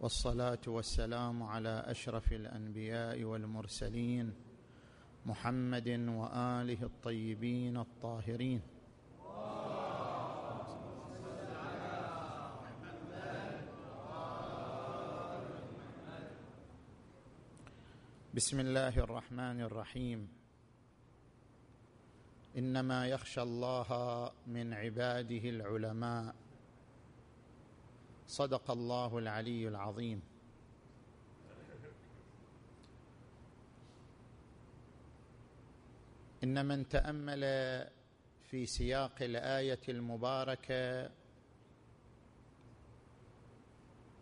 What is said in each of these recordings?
والصلاة والسلام على أشرف الأنبياء والمرسلين محمد وآله الطيبين الطاهرين. بسم الله الرحمن الرحيم. إنما يخشى الله من عباده العلماء صدق الله العلي العظيم. إن من تأمل في سياق الآية المباركة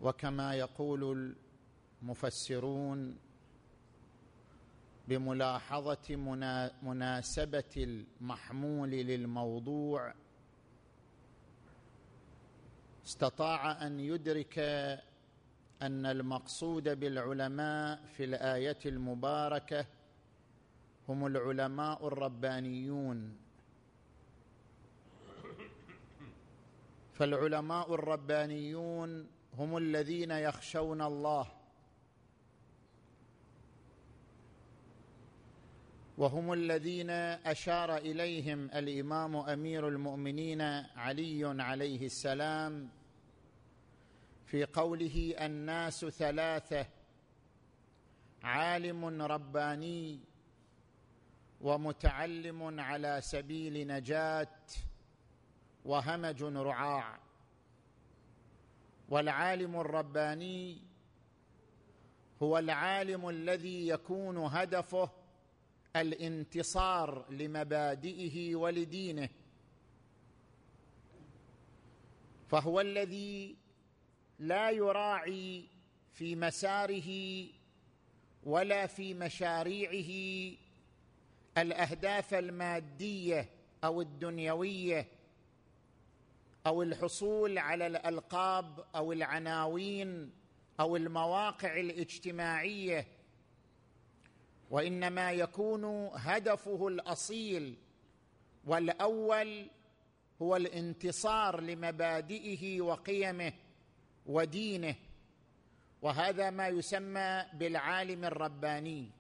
وكما يقول المفسرون بملاحظة مناسبة المحمول للموضوع استطاع أن يدرك أن المقصود بالعلماء في الآية المباركة هم العلماء الربانيون. فالعلماء الربانيون هم الذين يخشون الله. وهم الذين أشار إليهم الإمام أمير المؤمنين علي عليه السلام في قوله الناس ثلاثة عالم رباني ومتعلم على سبيل نجاة وهمج رعاع. والعالم الرباني هو العالم الذي يكون هدفه الانتصار لمبادئه ولدينه. فهو الذي لا يراعي في مساره ولا في مشاريعه الأهداف المادية أو الدنيوية أو الحصول على الألقاب أو العناوين أو المواقع الاجتماعية وإنما يكون هدفه الأصيل والأول هو الانتصار لمبادئه وقيمه ودينه وهذا ما يسمى بالعالم الرباني.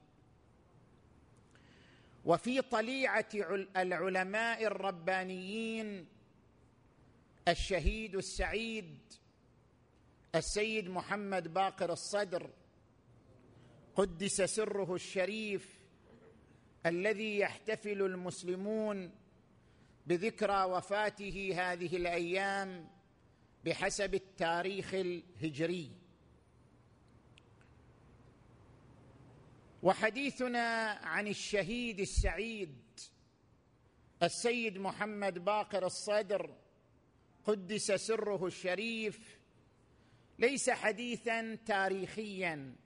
وفي طليعة العلماء الربانيين الشهيد السعيد السيد محمد باقر الصدر قدس سره الشريف الذي يحتفل المسلمون بذكرى وفاته هذه الأيام بحسب التاريخ الهجري. وحديثنا عن الشهيد السعيد السيد محمد باقر الصدر قدس سره الشريف ليس حديثا تاريخيا.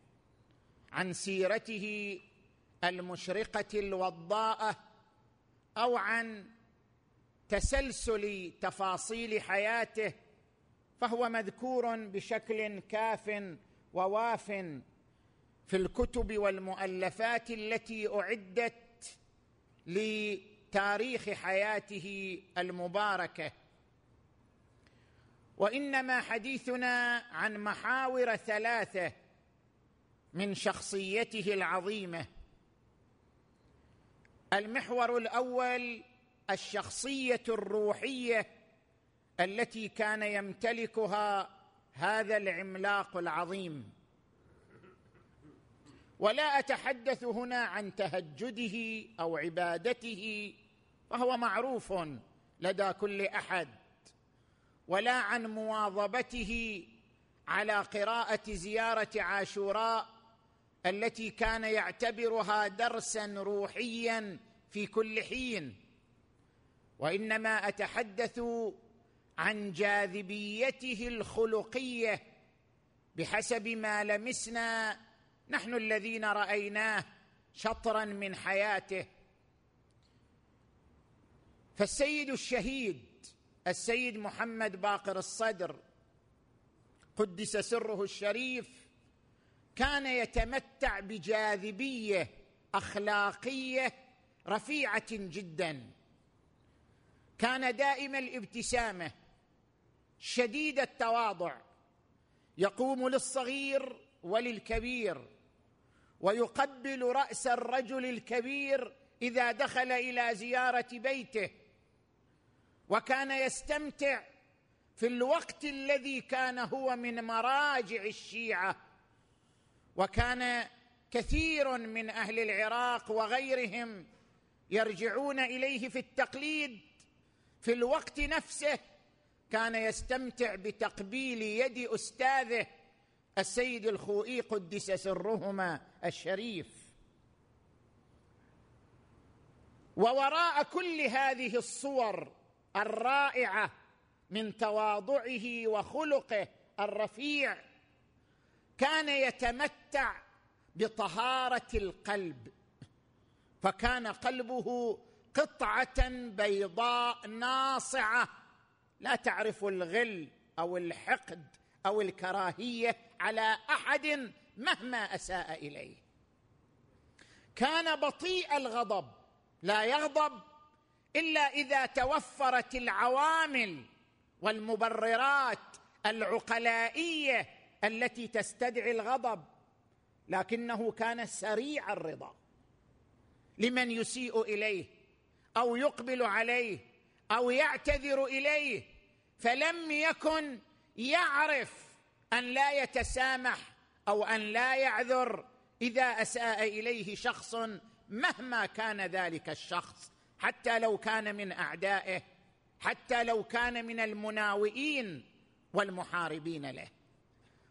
عن سيرته المشرقة الوضاءة أو عن تسلسل تفاصيل حياته فهو مذكور بشكل كاف وواف في الكتب والمؤلفات التي أعدت لتاريخ حياته المباركة. وإنما حديثنا عن محاور ثلاثة من شخصيته العظيمة. المحور الأول الشخصية الروحية التي كان يمتلكها هذا العملاق العظيم. ولا أتحدث هنا عن تهجده أو عبادته فهو معروف لدى كل أحد ولا عن مواظبته على قراءة زيارة عاشوراء التي كان يعتبرها درسا روحيا في كل حين. وإنما أتحدث عن جاذبيته الخلقية بحسب ما لمسنا نحن الذين رأيناه شطرا من حياته. فالسيد الشهيد السيد محمد باقر الصدر قدس سره الشريف كان يتمتع بجاذبية أخلاقية رفيعة جدا. كان دائم الابتسامة شديد التواضع يقوم للصغير وللكبير ويقبل رأس الرجل الكبير إذا دخل إلى زيارة بيته. وكان يستمتع في الوقت الذي كان هو من مراجع الشيعة. وكان كثير من أهل العراق وغيرهم يرجعون إليه في التقليد في الوقت نفسه كان يستمتع بتقبيل يد أستاذه السيد الخوئي قدس سرهما الشريف. ووراء كل هذه الصور الرائعة من تواضعه وخلقه الرفيع كان يتمتع بطهارة القلب فكان قلبه قطعة بيضاء ناصعة. لا تعرف الغل أو الحقد أو الكراهية على أحد مهما أساء إليه. كان بطيء الغضب لا يغضب إلا إذا توفرت العوامل والمبررات العقلائية التي تستدعي الغضب لكنه كان سريع الرضا. لمن يسيء إليه أو يقبل عليه أو يعتذر إليه فلم يكن يعرف أن لا يتسامح أو أن لا يعذر إذا أساء إليه شخص مهما كان ذلك الشخص حتى لو كان من أعدائه حتى لو كان من المناوئين والمحاربين له.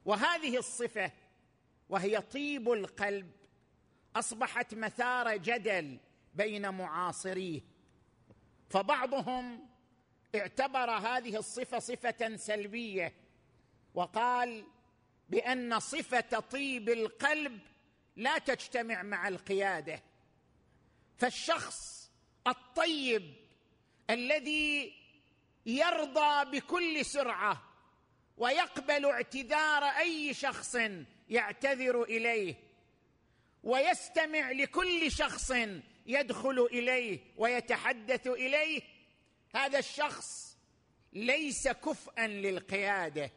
وهذه الصفة وهي طيب القلب. أصبحت مثار جدل بين معاصريه. فبعضهم اعتبر هذه الصفة صفة سلبية وقال بأن صفة طيب القلب لا تجتمع مع القيادة. فالشخص الطيب الذي يرضى بكل سرعة ويقبل اعتذار أي شخص يعتذر إليه ويستمع لكل شخص يدخل إليه ويتحدث إليه. هذا الشخص ليس كفءا للقيادة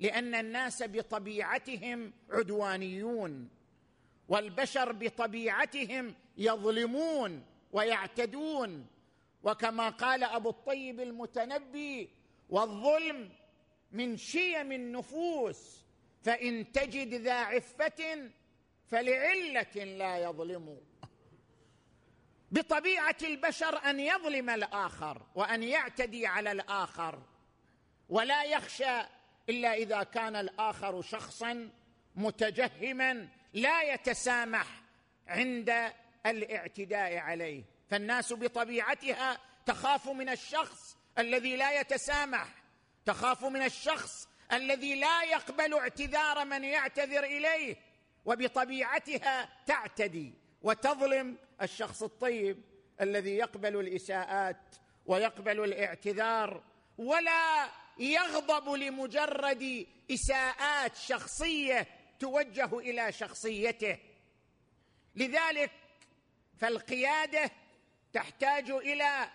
لأن الناس بطبيعتهم عدوانيون والبشر بطبيعتهم يظلمون ويعتدون. وكما قال أبو الطيب المتنبي والظلم من شيم النفوس فإن تجد ذا عفة فلعلة لا يظلم. بطبيعة البشر أن يظلم الآخر وأن يعتدي على الآخر ولا يخشى إلا إذا كان الآخر شخصا متجهما لا يتسامح عند الاعتداء عليه. فالناس بطبيعتها تخاف من الشخص الذي لا يتسامح تخاف من الشخص الذي لا يقبل اعتذار من يعتذر إليه وبطبيعتها تعتدي وتظلم الشخص الطيب الذي يقبل الإساءات ويقبل الاعتذار ولا يغضب لمجرد إساءات شخصية توجه إلى شخصيته. لذلك فالقيادة تحتاج إلى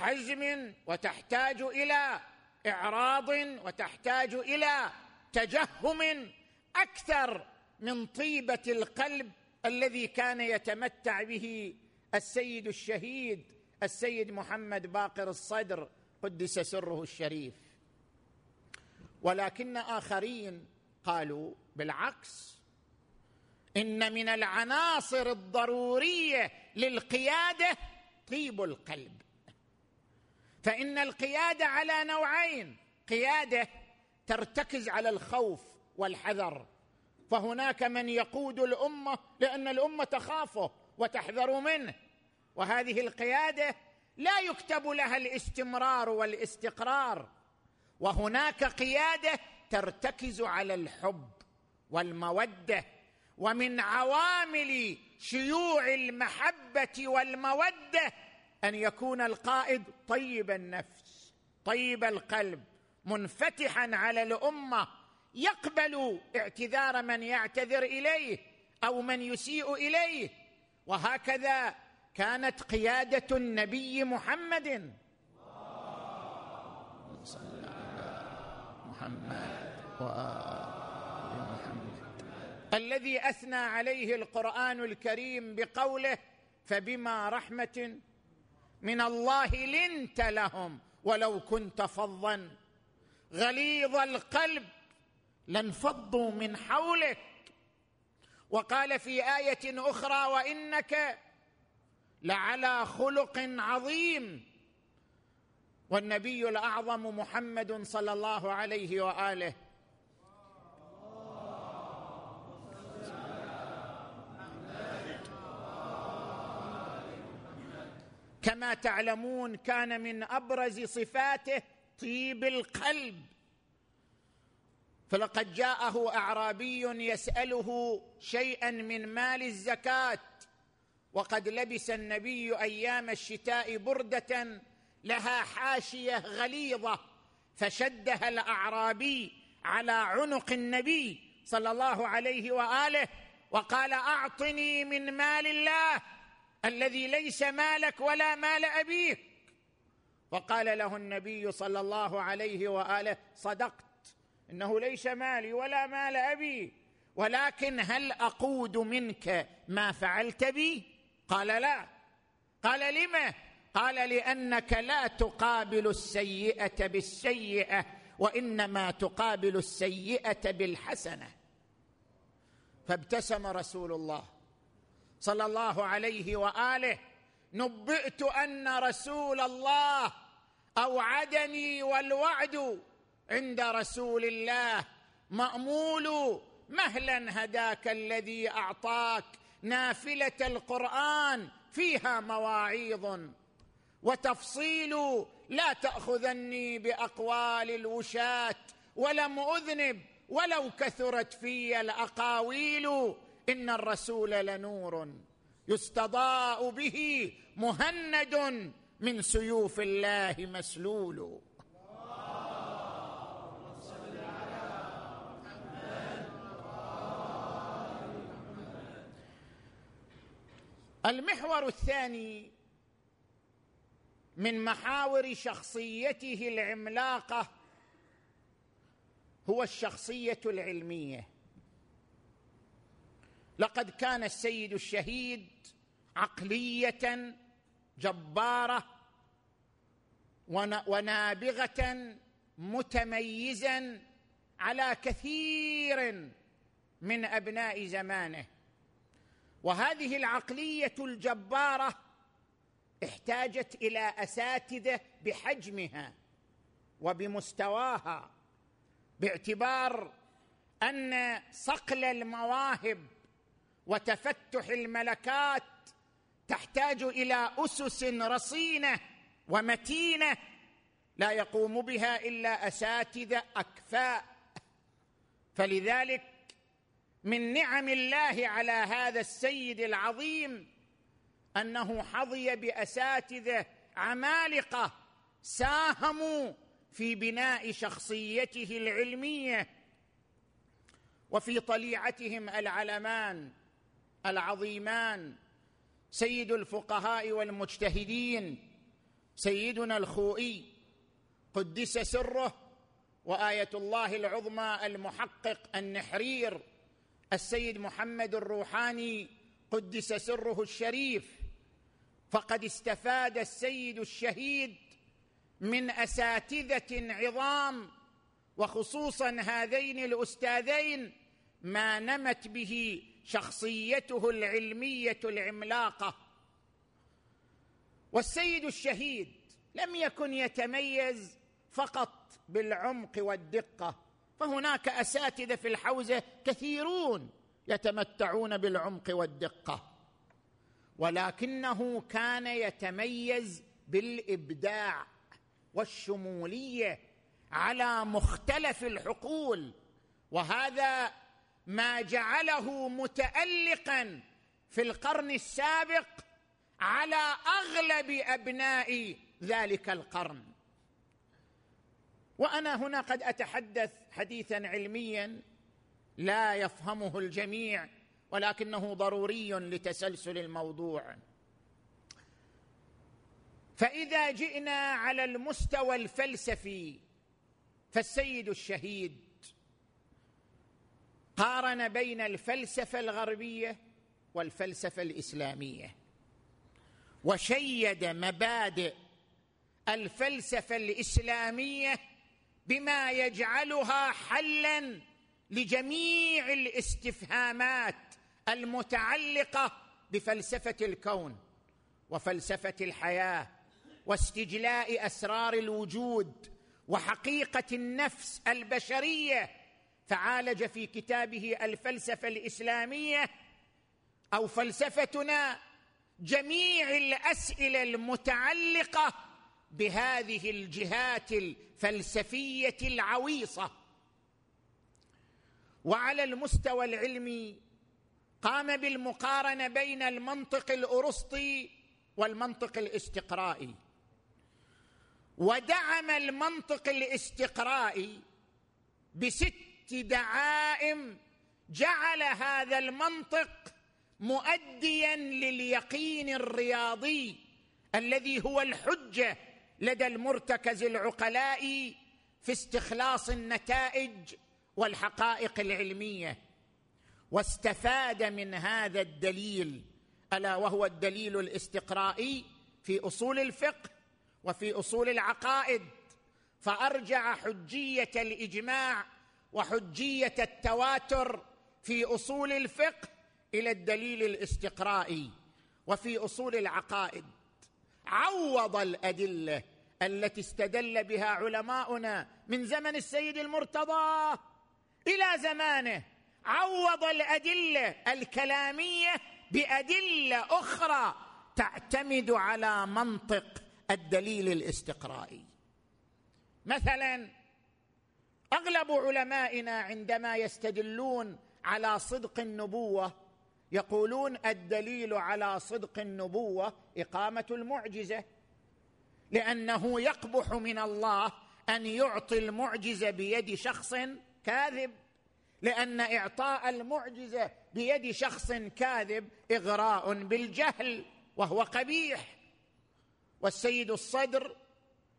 حزم وتحتاج إلى إعراض وتحتاج إلى تجهم أكثر من طيبة القلب الذي كان يتمتع به السيد الشهيد السيد محمد باقر الصدر قدس سره الشريف. ولكن آخرين قالوا بالعكس إن من العناصر الضرورية للقيادة طيب القلب. فإن القيادة على نوعين. قيادة ترتكز على الخوف والحذر. فهناك من يقود الأمة لأن الأمة تخافه وتحذر منه. وهذه القيادة لا يكتب لها الاستمرار والاستقرار. وهناك قيادة ترتكز على الحب والمودة. ومن عوامل شيوع المحبة والمودة أن يكون القائد طيب النفس طيب القلب منفتحا على الأمة يقبل اعتذار من يعتذر إليه أو من يسيء إليه. وهكذا كانت قيادة النبي محمد. صلى على محمد وآله الذي أثنى عليه القرآن الكريم بقوله فبما رحمة من الله لنت لهم ولو كنت فظا. غليظ القلب لانفضوا من حولك. وقال في آية أخرى وإنك لعلى خلق عظيم. والنبي الأعظم محمد صلى الله عليه وآله. كما تعلمون كان من أبرز صفاته طيب القلب. فلقد جاءه أعرابي يسأله شيئا من مال الزكاة وقد لبس النبي أيام الشتاء بردة لها حاشية غليظة فشدها الأعرابي على عنق النبي صلى الله عليه وآله وقال أعطني من مال الله. الذي ليس مالك ولا مال أبيك. فقال له النبي صلى الله عليه وآله صدقت إنه ليس مالي ولا مال أبي ولكن هل أقود منك ما فعلت بي؟ قال لا. قال لم؟ قال لأنك لا تقابل السيئة بالسيئة وإنما تقابل السيئة بالحسنة. فابتسم رسول الله. صلى الله عليه وآله نبئت أن رسول الله أوعدني والوعد عند رسول الله. مأمول مهلا هداك الذي أعطاك نافلة القرآن فيها مواعيظ وتفصيل لا تأخذني بأقوال الوشاة ولم أذنب ولو كثرت في الأقاويل. إن الرسول لنور يستضاء به مهند من سيوف الله مسلول. المحور الثاني من محاور شخصيته العملاقة هو الشخصية العلمية. لقد كان السيد الشهيد عقلية جبارة ونابغة متميزا على كثير من أبناء زمانه. وهذه العقلية الجبارة احتاجت إلى أساتذة بحجمها وبمستواها باعتبار أن صقل المواهب وتفتح الملكات تحتاج إلى أسس رصينة ومتينة لا يقوم بها إلا أساتذة أكفاء. فلذلك من نعم الله على هذا السيد العظيم أنه حظي بأساتذة عمالقة ساهموا في بناء شخصيته العلمية وفي طليعتهم العلمان. العظيمان سيد الفقهاء والمجتهدين سيدنا الخوئي قدس سره وآية الله العظمى المحقق النحرير السيد محمد الروحاني قدس سره الشريف. فقد استفاد السيد الشهيد من أساتذة عظام وخصوصا هذين الأستاذين ما نمت به شخصيته العلمية العملاقة. والسيد الشهيد لم يكن يتميز فقط بالعمق والدقة فهناك أساتذة في الحوزة كثيرون يتمتعون بالعمق والدقة. ولكنه كان يتميز بالإبداع والشمولية على مختلف الحقول وهذا ما جعله متالقا في القرن السابق على أغلب أبناء ذلك القرن. وأنا هنا قد أتحدث حديثا علميا لا يفهمه الجميع ولكنه ضروري لتسلسل الموضوع. فإذا جئنا على المستوى الفلسفي فالسيد الشهيد قارن بين الفلسفة الغربية والفلسفة الإسلامية. وشيد مبادئ الفلسفة الإسلامية بما يجعلها حلا لجميع الاستفهامات المتعلقة بفلسفة الكون وفلسفة الحياة واستجلاء أسرار الوجود وحقيقة النفس البشرية فعالج في كتابه الفلسفة الإسلامية أو فلسفتنا جميع الأسئلة المتعلقة بهذه الجهات الفلسفية العويصة. وعلى المستوى العلمي قام بالمقارنة بين المنطق الأرسطي والمنطق الاستقرائي. ودعم المنطق الاستقرائي بست دعائم جعل هذا المنطق مؤديا لليقين الرياضي الذي هو الحجة لدى المرتكز العقلاء في استخلاص النتائج والحقائق العلمية. واستفاد من هذا الدليل ألا وهو الدليل الاستقرائي في أصول الفقه وفي أصول العقائد فأرجع حجية الإجماع وحجية التواتر في أصول الفقه إلى الدليل الاستقرائي وفي أصول العقائد. عوض الأدلة التي استدل بها علماؤنا من زمن السيد المرتضى إلى زمانه. عوض الأدلة الكلامية بأدلة أخرى تعتمد على منطق الدليل الاستقرائي. مثلا أغلب علمائنا عندما يستدلون على صدق النبوة يقولون الدليل على صدق النبوة إقامة المعجزة لأنه يقبح من الله أن يعطي المعجزه بيد شخص كاذب لأن إعطاء المعجزه بيد شخص كاذب إغراء بالجهل وهو قبيح. والسيد الصدر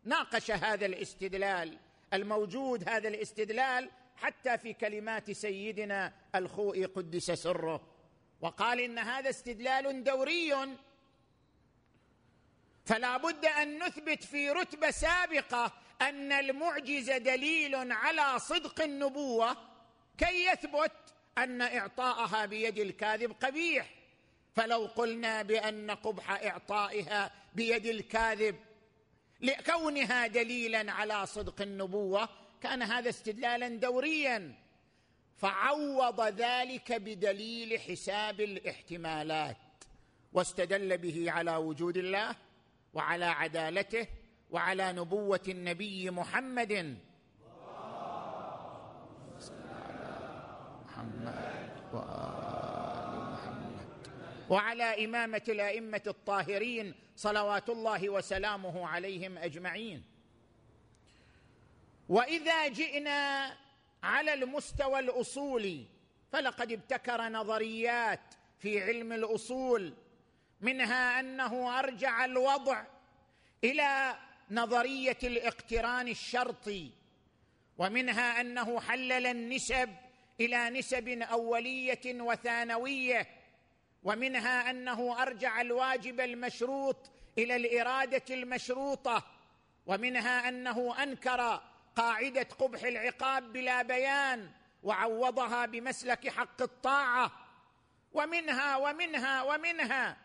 ناقش هذا الاستدلال الموجود هذا الاستدلال حتى في كلمات سيدنا الخوئي قدس سره. وقال إن هذا استدلال دوري. فلا بد أن نثبت في رتبة سابقة أن المعجزه دليل على صدق النبوة كي يثبت أن إعطاءها بيد الكاذب قبيح. فلو قلنا بأن قبح إعطائها بيد الكاذب لكونها دليلا على صدق النبوة كان هذا استدلالا دوريا. فعوض ذلك بدليل حساب الاحتمالات واستدل به على وجود الله وعلى عدالته وعلى نبوة النبي محمد. محمد وعلى إمامة الأئمة الطاهرين صلوات الله وسلامه عليهم أجمعين. وإذا جئنا على المستوى الأصولي فلقد ابتكر نظريات في علم الأصول منها أنه أرجع الوضع إلى نظرية الاقتران الشرطي ومنها أنه حلل النسب إلى نسب أولية وثانوية ومنها أنه أرجع الواجب المشروط إلى الإرادة المشروطة ومنها أنه أنكر قاعدة قبح العقاب بلا بيان وعوضها بمسلك حق الطاعة. ومنها ومنها ومنها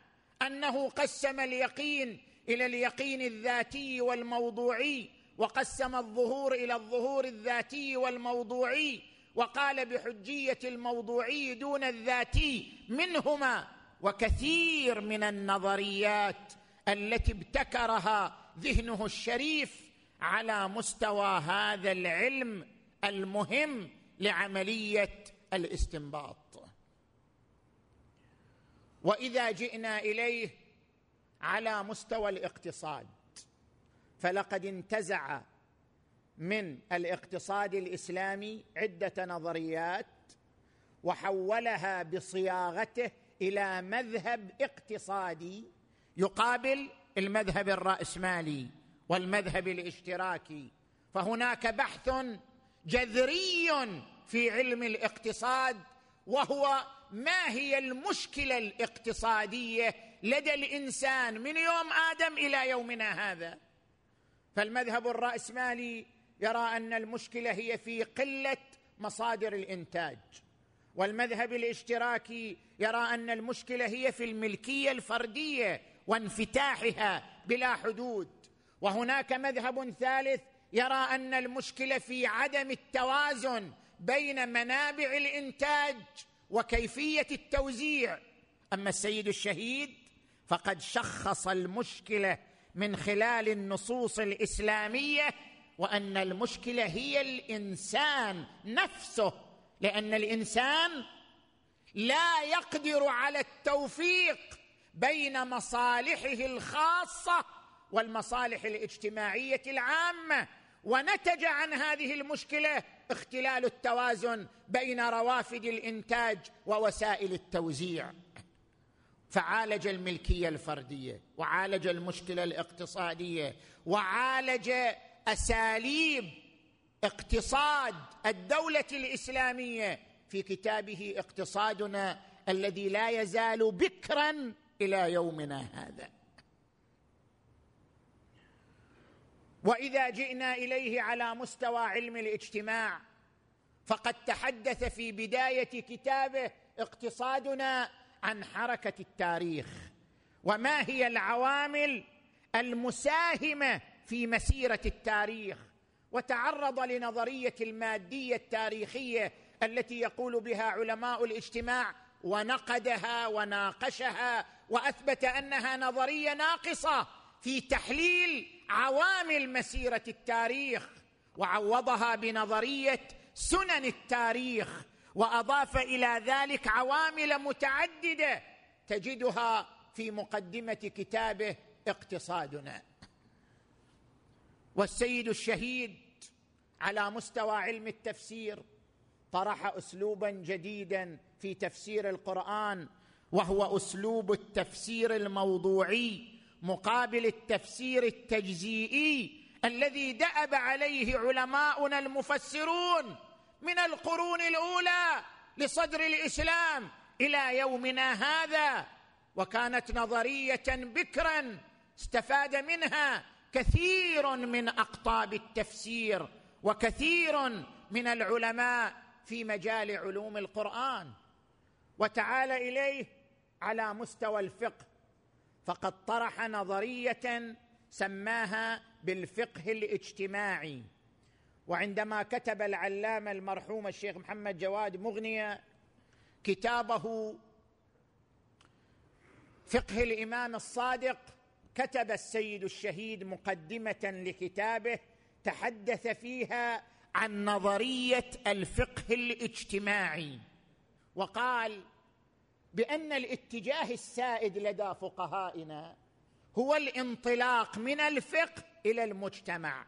أنه قسم اليقين إلى اليقين الذاتي والموضوعي وقسم الظهور إلى الظهور الذاتي والموضوعي وقال بحجية الموضوعي دون الذاتي منهما وكثير من النظريات التي ابتكرها ذهنه الشريف على مستوى هذا العلم المهم لعملية الاستنباط. وإذا جئنا إليه على مستوى الاقتصاد فلقد انتزع من الاقتصاد الإسلامي عدة نظريات وحولها بصياغته إلى مذهب اقتصادي يقابل المذهب الرأسمالي والمذهب الاشتراكي. فهناك بحث جذري في علم الاقتصاد وهو ما هي المشكلة الاقتصادية لدى الإنسان من يوم آدم إلى يومنا هذا. فالمذهب الرأسمالي يرى أن المشكلة هي في قلة مصادر الإنتاج. والمذهب الاشتراكي يرى أن المشكلة هي في الملكية الفردية وانفتاحها بلا حدود. وهناك مذهب ثالث يرى أن المشكلة في عدم التوازن بين منابع الإنتاج وكيفية التوزيع. أما السيد الشهيد فقد شخص المشكلة من خلال النصوص الإسلامية وأن المشكلة هي الإنسان نفسه لأن الإنسان لا يقدر على التوفيق بين مصالحه الخاصة والمصالح الاجتماعية العامة. ونتج عن هذه المشكلة اختلال التوازن بين روافد الإنتاج ووسائل التوزيع. فعالج الملكية الفردية وعالج المشكلة الاقتصادية وعالج أساليب اقتصاد الدولة الإسلامية. في كتابه اقتصادنا الذي لا يزال بكرا إلى يومنا هذا. وإذا جئنا إليه على مستوى علم الاجتماع فقد تحدث في بداية كتابه اقتصادنا عن حركة التاريخ. وما هي العوامل المساهمة في مسيرة التاريخ وتعرض لنظرية المادية التاريخية التي يقول بها علماء الاجتماع ونقدها وناقشها وأثبت أنها نظرية ناقصة في تحليل عوامل مسيرة التاريخ وعوضها بنظرية سنن التاريخ وأضاف إلى ذلك عوامل متعددة تجدها في مقدمة كتابه اقتصادنا. والسيد الشهيد على مستوى علم التفسير طرح اسلوبا جديدا في تفسير القرآن وهو أسلوب التفسير الموضوعي مقابل التفسير التجزيئي الذي دأب عليه علماؤنا المفسرون من القرون الأولى لصدر الإسلام إلى يومنا هذا وكانت نظرية بكرا استفاد منها كثير من أقطاب التفسير وكثير من العلماء في مجال علوم القرآن. وتعال إليه على مستوى الفقه. فقد طرح نظرية سماها بالفقه الاجتماعي. وعندما كتب العلامة المرحوم الشيخ محمد جواد مغنية كتابه فقه الإمام الصادق كتب السيد الشهيد مقدمة لكتابه تحدث فيها عن نظرية الفقه الاجتماعي وقال بأن الاتجاه السائد لدى فقهائنا هو الانطلاق من الفقه إلى المجتمع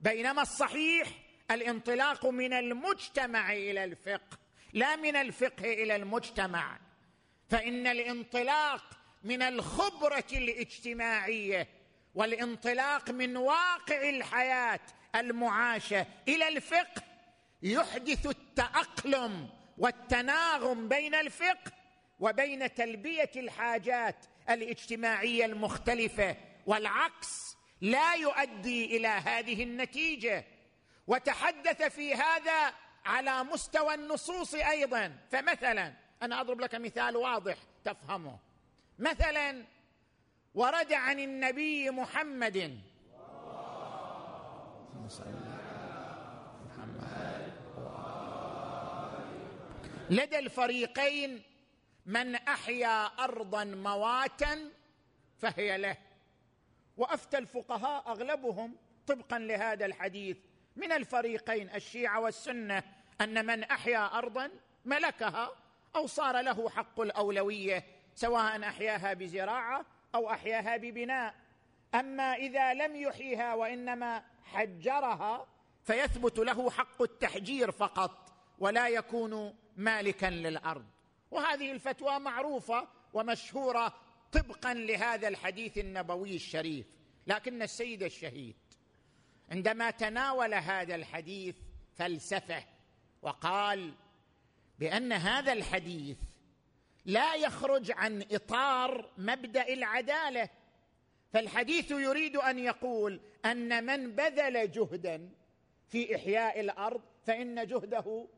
بينما الصحيح الانطلاق من المجتمع إلى الفقه لا من الفقه إلى المجتمع. فإن الانطلاق من الخبرة الاجتماعية والانطلاق من واقع الحياة المعاشة إلى الفقه يحدث التأقلم والتناغم بين الفقه وبين تلبية الحاجات الاجتماعية المختلفة والعكس لا يؤدي إلى هذه النتيجة. وتحدث في هذا على مستوى النصوص أيضا. فمثلا أنا أضرب لك مثال واضح تفهمه. مثلا ورد عن النبي محمد. لدى الفريقين من أحيا ارضا مواتا فهي له. وأفتى الفقهاء أغلبهم طبقا لهذا الحديث. من الفريقين الشيعة والسنة أن من أحيا ارضا ملكها أو صار له حق الأولوية. سواء أحياها بزراعة أو أحياها ببناء. أما إذا لم يحيها وإنما حجرها فيثبت له حق التحجير فقط ولا يكون مالكا للأرض. وهذه الفتوى معروفة ومشهورة طبقا لهذا الحديث النبوي الشريف لكن السيد الشهيد عندما تناول هذا الحديث فلسفة وقال بأن هذا الحديث لا يخرج عن إطار مبدأ العدالة. فالحديث يريد أن يقول أن من بذل جهدا في إحياء الأرض فإن جهده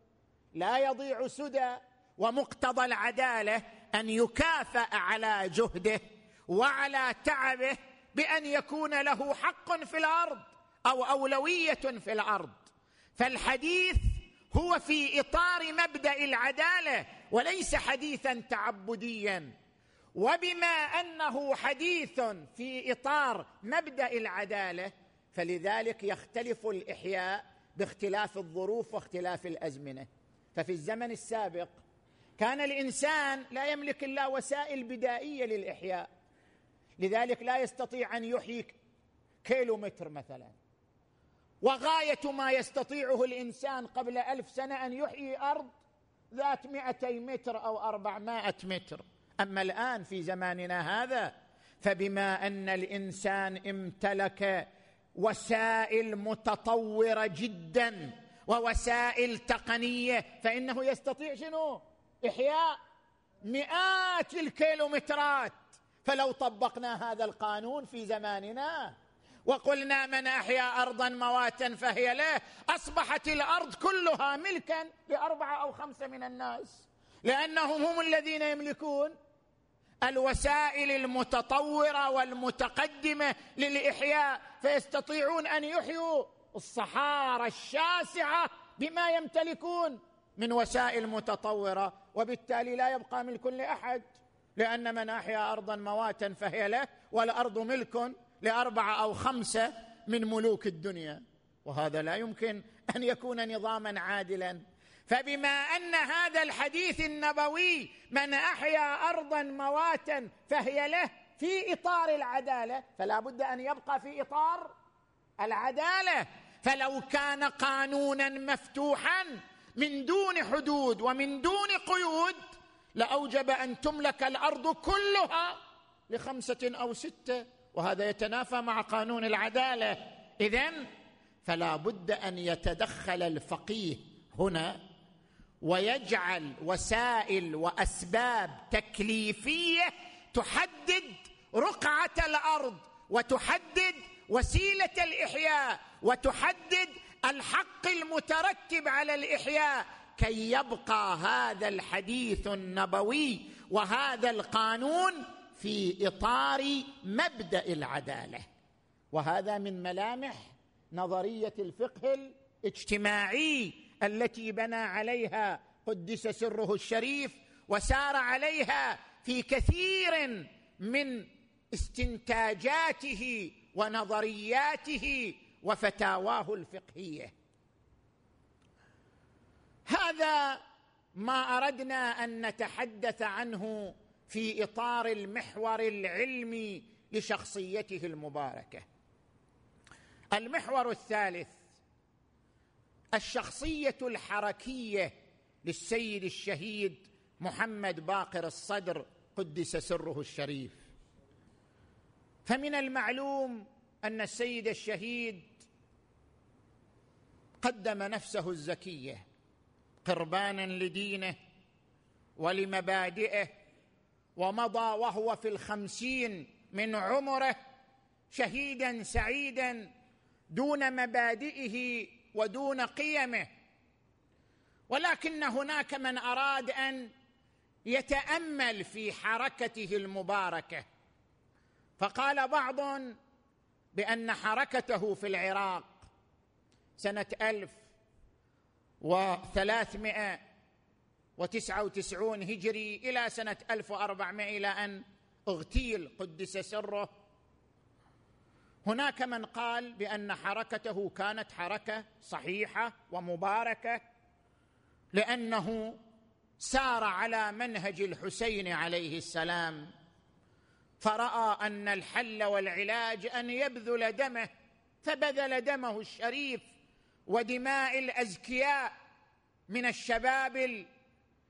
لا يضيع سدى ومقتضى العدالة أن يكافأ على جهده وعلى تعبه بأن يكون له حق في الأرض أو أولوية في الأرض. فالحديث هو في إطار مبدأ العدالة. وليس حديثا تعبديا. وبما أنه حديث في إطار مبدأ العدالة فلذلك يختلف الإحياء باختلاف الظروف واختلاف الأزمنة. ففي الزمن السابق كان الإنسان لا يملك إلا وسائل بدائية للإحياء. لذلك لا يستطيع أن يحيي كيلو متر مثلا. وغاية ما يستطيعه الإنسان قبل ألف سنة أن يحيي أرض ذات مئتي متر أو أربعمائة متر. أما الآن في زماننا هذا فبما أن الإنسان امتلك وسائل متطورة جدا ووسائل تقنية فإنه يستطيع شنو؟ إحياء مئات الكيلومترات. فلو طبقنا هذا القانون في زماننا وقلنا من أحيا أرضا مواتا فهي له أصبحت الأرض كلها ملكا لأربعة أو خمسه من الناس لأنهم هم الذين يملكون الوسائل المتطورة والمتقدمة للإحياء فيستطيعون أن يحيوا الصحارى الشاسعة بما يمتلكون من وسائل متطورة وبالتالي لا يبقى ملك لأحد لأن من أحيا أرضا مواتا فهي له والأرض ملك لأربعة أو خمسة من ملوك الدنيا. وهذا لا يمكن أن يكون نظاما عادلا. فبما أن هذا الحديث النبوي من أحيا ارضا مواتا فهي له في إطار العدالة فلا بد أن يبقى في إطار العدالة. فلو كان قانونا مفتوحا من دون حدود ومن دون قيود لأوجب أن تملك الأرض كلها لخمسة أو ستة وهذا يتنافى مع قانون العدالة. إذن فلا بد أن يتدخل الفقيه هنا ويجعل وسائل وأسباب تكليفية تحدد رقعة الأرض وتحدد وسيلة الإحياء وتحدد الحق المترتب على الإحياء. كي يبقى هذا الحديث النبوي وهذا القانون في إطار مبدأ العدالة وهذا من ملامح نظرية الفقه الاجتماعي التي بنى عليها قدس سره الشريف وسار عليها في كثير من استنتاجاته ونظرياته وفتاواه الفقهية. هذا ما أردنا أن نتحدث عنه في إطار المحور العلمي لشخصيته المباركة. المحور الثالث الشخصية الحركية للسيد الشهيد محمد باقر الصدر قدس سره الشريف. فمن المعلوم أن السيد الشهيد قدم نفسه الزكية قربانا لدينه ولمبادئه ومضى وهو في الخمسين من عمره شهيدا سعيدا دون مبادئه ودون قيمه. ولكن هناك من أراد أن يتأمل في حركته المباركة. فقال بعض بأن حركته في العراق سنة ألف وثلاثمائة وتسعة وتسعون هجري إلى سنة ألف وأربعمائة إلى أن أغتيل قدس سره. هناك من قال بأن حركته كانت حركة صحيحة ومباركة لأنه سار على منهج الحسين عليه السلام. فرأى أن الحل والعلاج أن يبذل دمه فبذل دمه الشريف ودماء الأزكياء من الشباب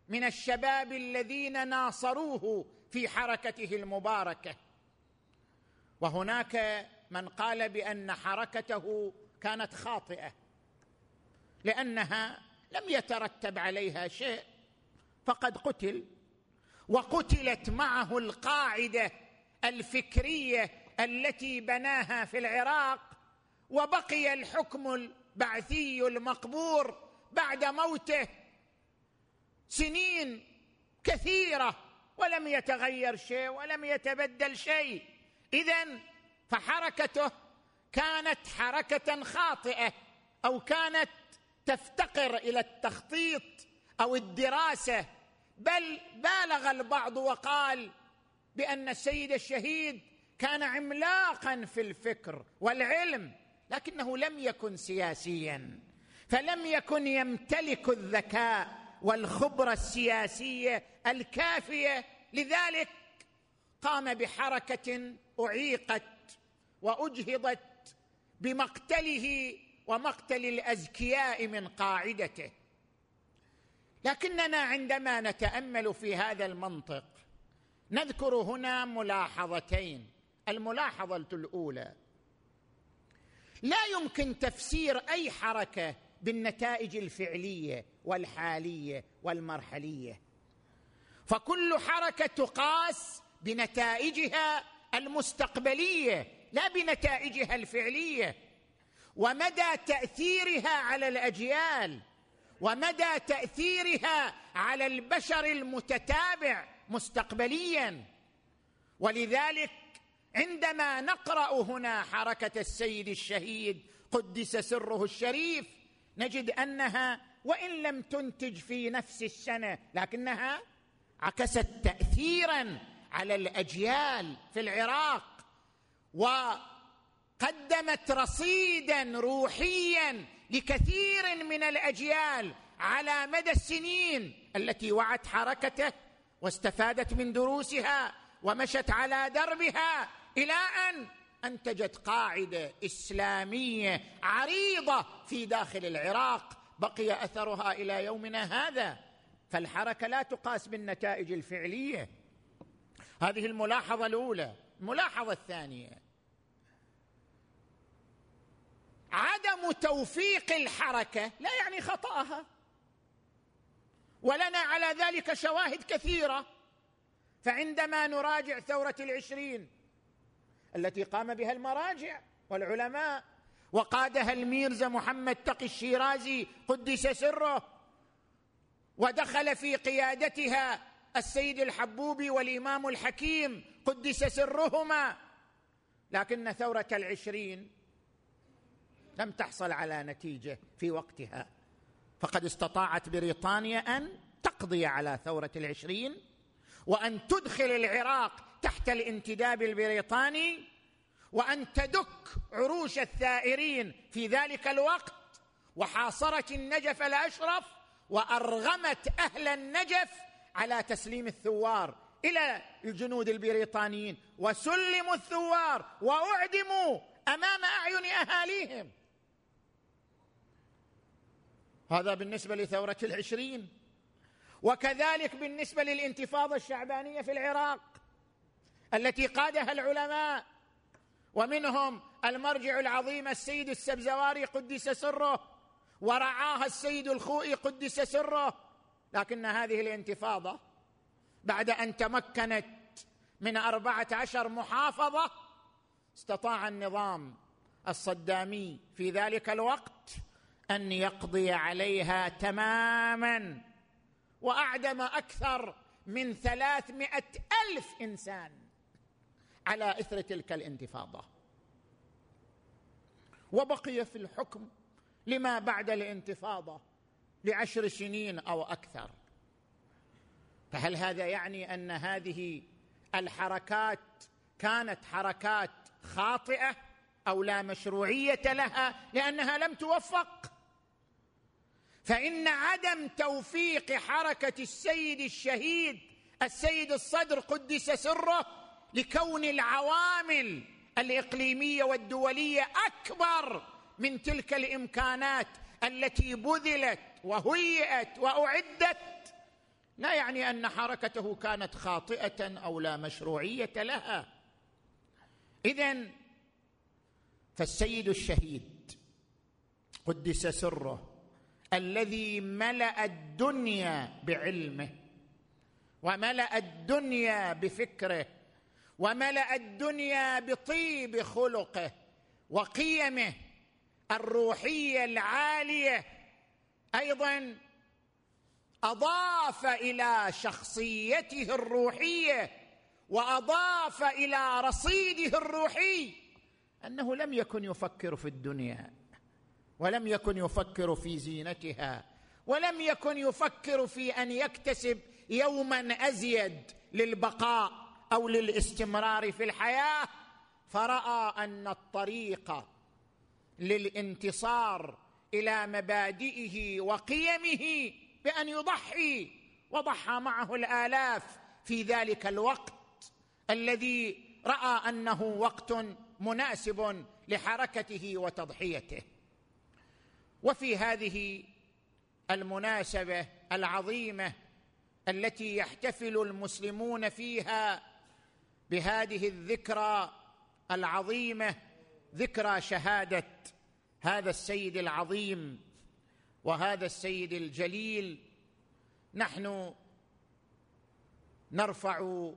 من الشباب الذين ناصروه في حركته المباركة. وهناك من قال بأن حركته كانت خاطئة لأنها لم يترتب عليها شيء فقد قتل وقتلت معه القاعدة الفكرية التي بناها في العراق وبقي الحكم البعثي المقبور بعد موته سنين كثيرة ولم يتغير شيء ولم يتبدل شيء. اذا فحركته كانت حركة خاطئة أو كانت تفتقر إلى التخطيط أو الدراسة. بل بالغ البعض وقال بأن السيد الشهيد كان عملاقا في الفكر والعلم لكنه لم يكن سياسيا فلم يكن يمتلك الذكاء والخبرة السياسية الكافية. لذلك قام بحركة أعيقت وأجهضت بمقتله ومقتل الاذكياء من قاعدته. لكننا عندما نتأمل في هذا المنطق نذكر هنا ملاحظتين. الملاحظة الأولى لا يمكن تفسير أي حركة بالنتائج الفعلية والحالية والمرحلية. فكل حركة تقاس بنتائجها المستقبلية لا بنتائجها الفعلية. ومدى تأثيرها على الأجيال ومدى تأثيرها على البشر المتتابع مستقبليا. ولذلك عندما نقرأ هنا حركة السيد الشهيد قدس سره الشريف نجد أنها وإن لم تنتج في نفس السنة لكنها عكست تاثيرا على الأجيال في العراق وقدمت رصيدا روحيا لكثير من الأجيال على مدى السنين التي وعت حركته واستفادت من دروسها ومشت على دربها إلى أن انتجت قاعدة إسلامية عريضة في داخل العراق بقي أثرها إلى يومنا هذا. فالحركة لا تقاس بالنتائج الفعلية. هذه الملاحظة الأولى. الملاحظة الثانية. عدم توفيق الحركة لا يعني خطأها. ولنا على ذلك شواهد كثيرة. فعندما نراجع ثورة العشرين التي قام بها المراجع والعلماء. وقادها الميرزا محمد تقي الشيرازي قدس سره. ودخل في قيادتها السيد الحبوبي والإمام الحكيم قدس سرهما. لكن ثورة العشرين لم تحصل على نتيجة في وقتها. فقد استطاعت بريطانيا أن تقضي على ثورة العشرين وأن تدخل العراق تحت الانتداب البريطاني وأن تدك عروش الثائرين في ذلك الوقت وحاصرت النجف الأشرف وأرغمت أهل النجف على تسليم الثوار إلى الجنود البريطانيين. وسلموا الثوار وأعدموا أمام أعين أهاليهم. هذا بالنسبة لثورة العشرين. وكذلك بالنسبة للانتفاضة الشعبانية في العراق. التي قادها العلماء. ومنهم المرجع العظيم السيد السبزواري قدس سره ورعاها السيد الخوئي قدس سره. لكن هذه الانتفاضة بعد أن تمكنت من أربعة عشر محافظة استطاع النظام الصدامي في ذلك الوقت أن يقضي عليها تماما وأعدم أكثر من ثلاثمائة ألف إنسان. على إثر تلك الانتفاضة. وبقي في الحكم لما بعد الانتفاضة لعشر سنين أو أكثر. فهل هذا يعني أن هذه الحركات كانت حركات خاطئة أو لا مشروعية لها لأنها لم توفق؟ فإن عدم توفيق حركة السيد الشهيد السيد الصدر قدس سره لكون العوامل الإقليمية والدولية أكبر من تلك الإمكانات التي بذلت وهيئت وأعدت. لا يعني أن حركته كانت خاطئة أو لا مشروعية لها. اذا فالسيد الشهيد قدس سره الذي ملأ الدنيا بعلمه وملأ الدنيا بفكره وملأ الدنيا بطيب خلقه وقيمه الروحية العالية. أيضا أضاف إلى شخصيته الروحية وأضاف إلى رصيده الروحي. أنه لم يكن يفكر في الدنيا ولم يكن يفكر في زينتها ولم يكن يفكر في أن يكتسب يوما أزيد للبقاء. أو للاستمرار في الحياة فرأى أن الطريق للانتصار إلى مبادئه وقيمه بأن يضحي وضحى معه الآلاف في ذلك الوقت الذي رأى أنه وقت مناسب لحركته وتضحيته. وفي هذه المناسبة العظيمة التي يحتفل المسلمون فيها بهذه الذكرى العظيمة ذكرى شهادة هذا السيد العظيم وهذا السيد الجليل. نحن نرفع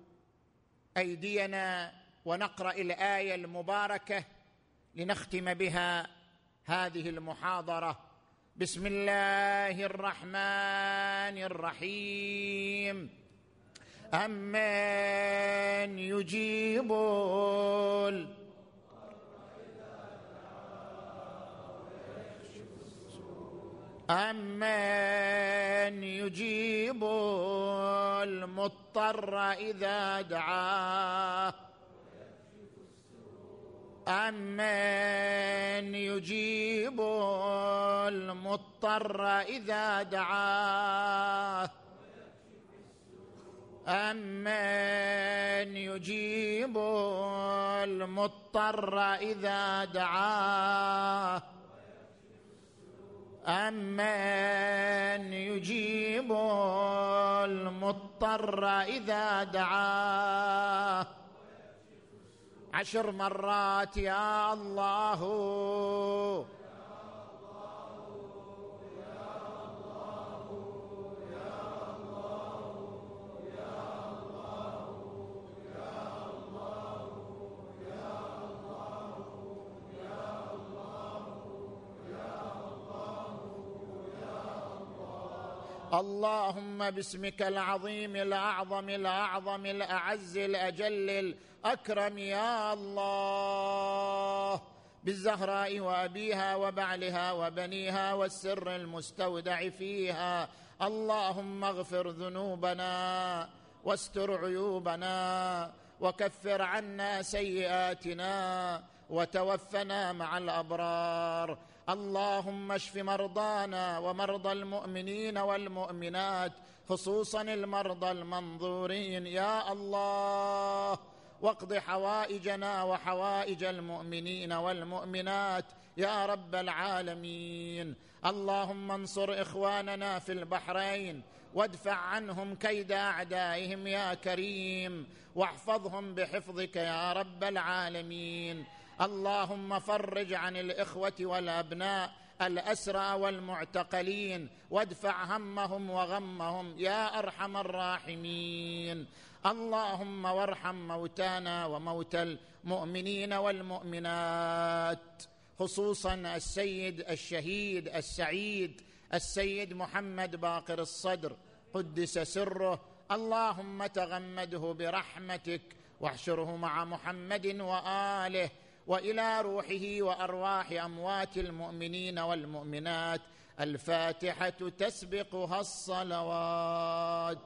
أيدينا ونقرأ الآية المباركة لنختم بها هذه المحاضرة. بسم الله الرحمن الرحيم. امن يجيب أمن يجيب المضطر إذا دعاه أمن يجيب المضطر إذا دعاه أمن يجيب المضطر إذا دعاه. أمن يجيب المضطر إذا دعاه. عشر مرات يا الله. اللهم باسمك العظيم الأعظم الأعظم الأعز الأجل الأكرم يا الله. بالزهراء وأبيها وبعلها وبنيها والسر المستودع فيها. اللهم اغفر ذنوبنا واستر عيوبنا وكفر عنا سيئاتنا وتوفنا مع الأبرار. اللهم اشف مرضانا ومرضى المؤمنين والمؤمنات خصوصا المرضى المنظورين. يا الله واقض حوائجنا وحوائج المؤمنين والمؤمنات. يا رب العالمين. اللهم انصر إخواننا في البحرين. وادفع عنهم كيد أعدائهم يا كريم. واحفظهم بحفظك يا رب العالمين. اللهم فرج عن الإخوة والأبناء الأسرى والمعتقلين. وادفع همهم وغمهم يا أرحم الراحمين. اللهم وارحم موتانا وموتى المؤمنين والمؤمنات. خصوصا السيد الشهيد السعيد السيد محمد باقر الصدر. قدس سره اللهم تغمده برحمتك واحشره مع محمد وآله وإلى روحه وأرواح أموات المؤمنين والمؤمنات الفاتحة تسبقها الصلوات.